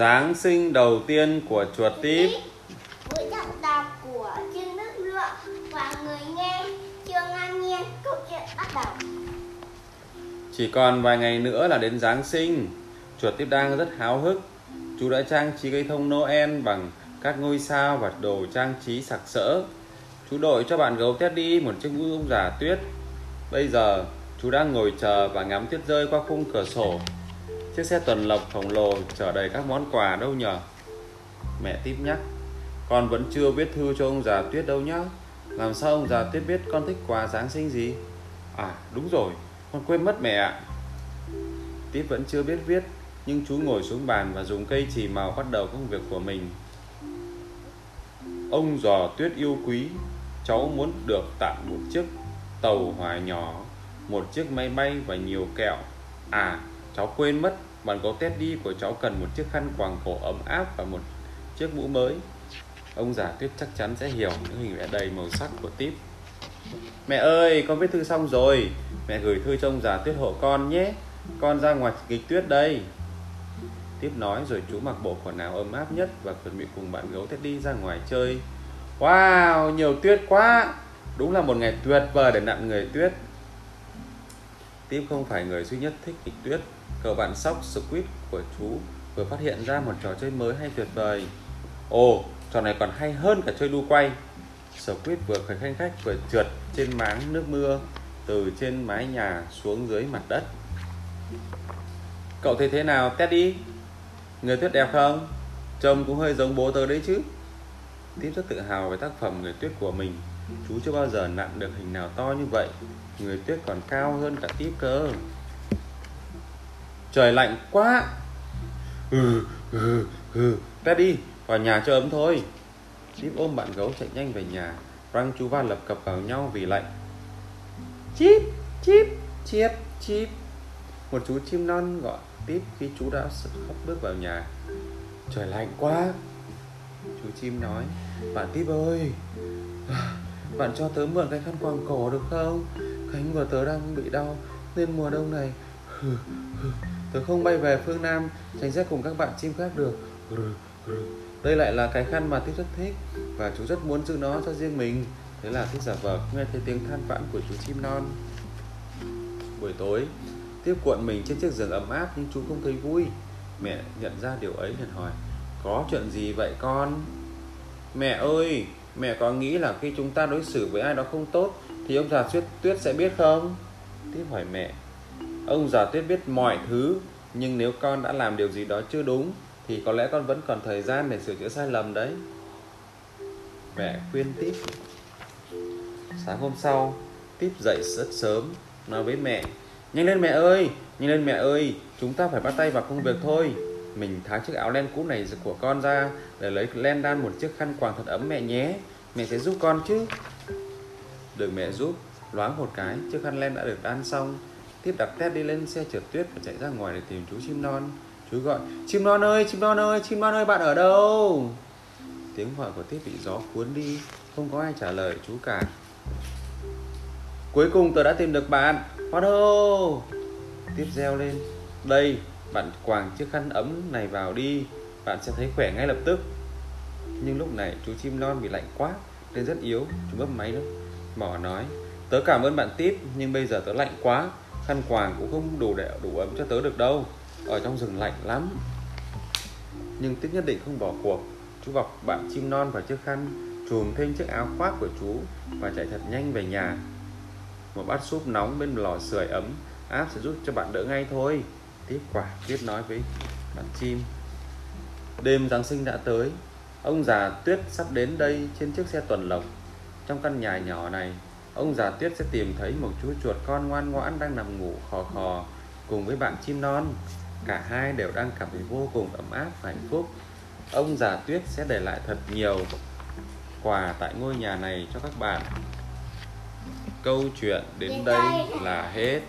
Giáng sinh đầu tiên của chuột tít Buổi trọng đọc của chương nước lựa và người nghe chưa ngang nhiên câu chuyện bắt đầu. Chỉ còn vài ngày nữa là đến Giáng sinh. Chuột tiếp đang rất háo hức. Chú đã trang trí cây thông Noel bằng các ngôi sao và đồ trang trí sặc sỡ. Chú đội cho bạn gấu Teddy một chiếc mũ ông già tuyết. Bây giờ chú đang ngồi chờ và ngắm tuyết rơi qua khung cửa sổ Chiếc xe tuần lộc khổng lồ chở đầy các món quà đâu nhờ Mẹ tiếp nhắc. Con vẫn chưa viết thư cho ông già tuyết đâu nhá. Làm sao ông già tuyết biết con thích quà Giáng sinh gì? À đúng rồi. Con quên mất mẹ ạ. Tiếp vẫn chưa biết viết, Nhưng chú ngồi xuống bàn và dùng cây chì màu bắt đầu công việc của mình. Ông giò tuyết yêu quý, Cháu muốn được tặng một chiếc tàu hỏa nhỏ, Một chiếc máy bay và nhiều kẹo. À cháu quên mất Bạn có Teddy của cháu cần một chiếc khăn quàng cổ ấm áp và một chiếc mũ mới. Ông già tuyết chắc chắn sẽ hiểu những hình vẽ đầy màu sắc của Tiếp Mẹ ơi, con viết thư xong rồi. Mẹ gửi thư cho ông già tuyết hộ con nhé. Con ra ngoài nghịch tuyết đây. Tiếp nói rồi chú mặc bộ quần áo ấm áp nhất Và chuẩn bị cùng bạn gấu Teddy ra ngoài chơi. Wow, nhiều tuyết quá. Đúng là một ngày tuyệt vời để nặn người tuyết. Tiếp không phải người duy nhất thích nghịch tuyết. Cậu bạn sóc Squid của chú vừa phát hiện ra một trò chơi mới hay tuyệt vời Ồ, trò này còn hay hơn cả chơi đu quay Squid vừa khởi khanh khách vừa trượt trên máng nước mưa từ trên mái nhà xuống dưới mặt đất. Cậu thấy thế nào Teddy? Người tuyết đẹp không? Trông cũng hơi giống bố tớ đấy chứ. Tiếp rất tự hào về tác phẩm người tuyết của mình. Chú chưa bao giờ nặn được hình nào to như vậy. Người tuyết còn cao hơn cả tiếp cơ. Trời lạnh quá. Ừ, ừ, ừ. Teddy, vào nhà cho ấm thôi. chip ôm bạn gấu chạy nhanh về nhà Răng chú va lập cập vào nhau vì lạnh Chip, chip, chiếp, chip Một chú chim non gọi tiếp khi chú đã khóc bước vào nhà Trời lạnh quá Chú chim nói Bạn tiếp ơi Bạn cho tớ mượn cái khăn quàng cổ được không Cánh của tớ đang bị đau Nên mùa đông này Tớ không bay về phương Nam Tránh sẽ cùng các bạn chim khác được đây lại là cái khăn mà tiếp rất thích và chú rất muốn giữ nó cho riêng mình. Thế là tiếp giả vờ nghe thấy tiếng than vãn của chú chim non. Buổi tối, Tiếp cuộn mình trên chiếc giường ấm áp nhưng chú không thấy vui. Mẹ nhận ra điều ấy liền hỏi, có chuyện gì vậy con? Mẹ ơi, mẹ có nghĩ là khi chúng ta đối xử với ai đó không tốt thì ông già tuyết tuyết sẽ biết không? Tiếp hỏi mẹ, ông già tuyết biết mọi thứ, nhưng nếu con đã làm điều gì đó chưa đúng, thì có lẽ con vẫn còn thời gian để sửa chữa sai lầm đấy. Mẹ khuyên tiếp sáng hôm sau tiếp dậy rất sớm, nói với mẹ, nhanh lên mẹ ơi, nhanh lên mẹ ơi, chúng ta phải bắt tay vào công việc thôi. Mình tháo chiếc áo len cũ này của con ra, để lấy len đan một chiếc khăn quàng thật ấm mẹ nhé. Mẹ sẽ giúp con chứ. Được mẹ giúp, loáng một cái, chiếc khăn len đã được đan xong tiếp đặt tét đi lên xe trượt tuyết và chạy ra ngoài để tìm chú chim non. Chú gọi, chim non ơi, chim non ơi, chim non ơi, bạn ở đâu? Tiếng gọi của tiếp bị gió cuốn đi, không có ai trả lời chú cả. Cuối cùng tôi đã tìm được bạn, hoan hô. Tiếp reo lên, đây, bạn quàng chiếc khăn ấm này vào đi, bạn sẽ thấy khỏe ngay lập tức. Nhưng lúc này chú chim non bị lạnh quá nên rất yếu, chú bấm máy đó mỏ nói, tớ cảm ơn bạn tiếp, nhưng bây giờ tớ lạnh quá khăn quàng cũng không đủ để, đủ ấm cho tớ được đâu. Ở trong rừng lạnh lắm. Nhưng tích nhất định không bỏ cuộc. Chú bọc bạn chim non vào chiếc khăn chùm thêm chiếc áo khoác của chú và chạy thật nhanh về nhà. Một bát súp nóng bên lò sưởi ấm, áp sẽ giúp cho bạn đỡ ngay thôi. Tiếp quả tiếp nói với bạn chim. Đêm giáng sinh đã tới. Ông già tuyết sắp đến đây trên chiếc xe tuần lộc. Trong căn nhà nhỏ này ông già tuyết sẽ tìm thấy một chú chuột con ngoan ngoãn đang nằm ngủ khò khò cùng với bạn chim non. Cả hai đều đang cảm thấy vô cùng ấm áp và hạnh phúc. Ông già tuyết sẽ để lại thật nhiều quà tại ngôi nhà này cho các bạn. Câu chuyện đến đây là hết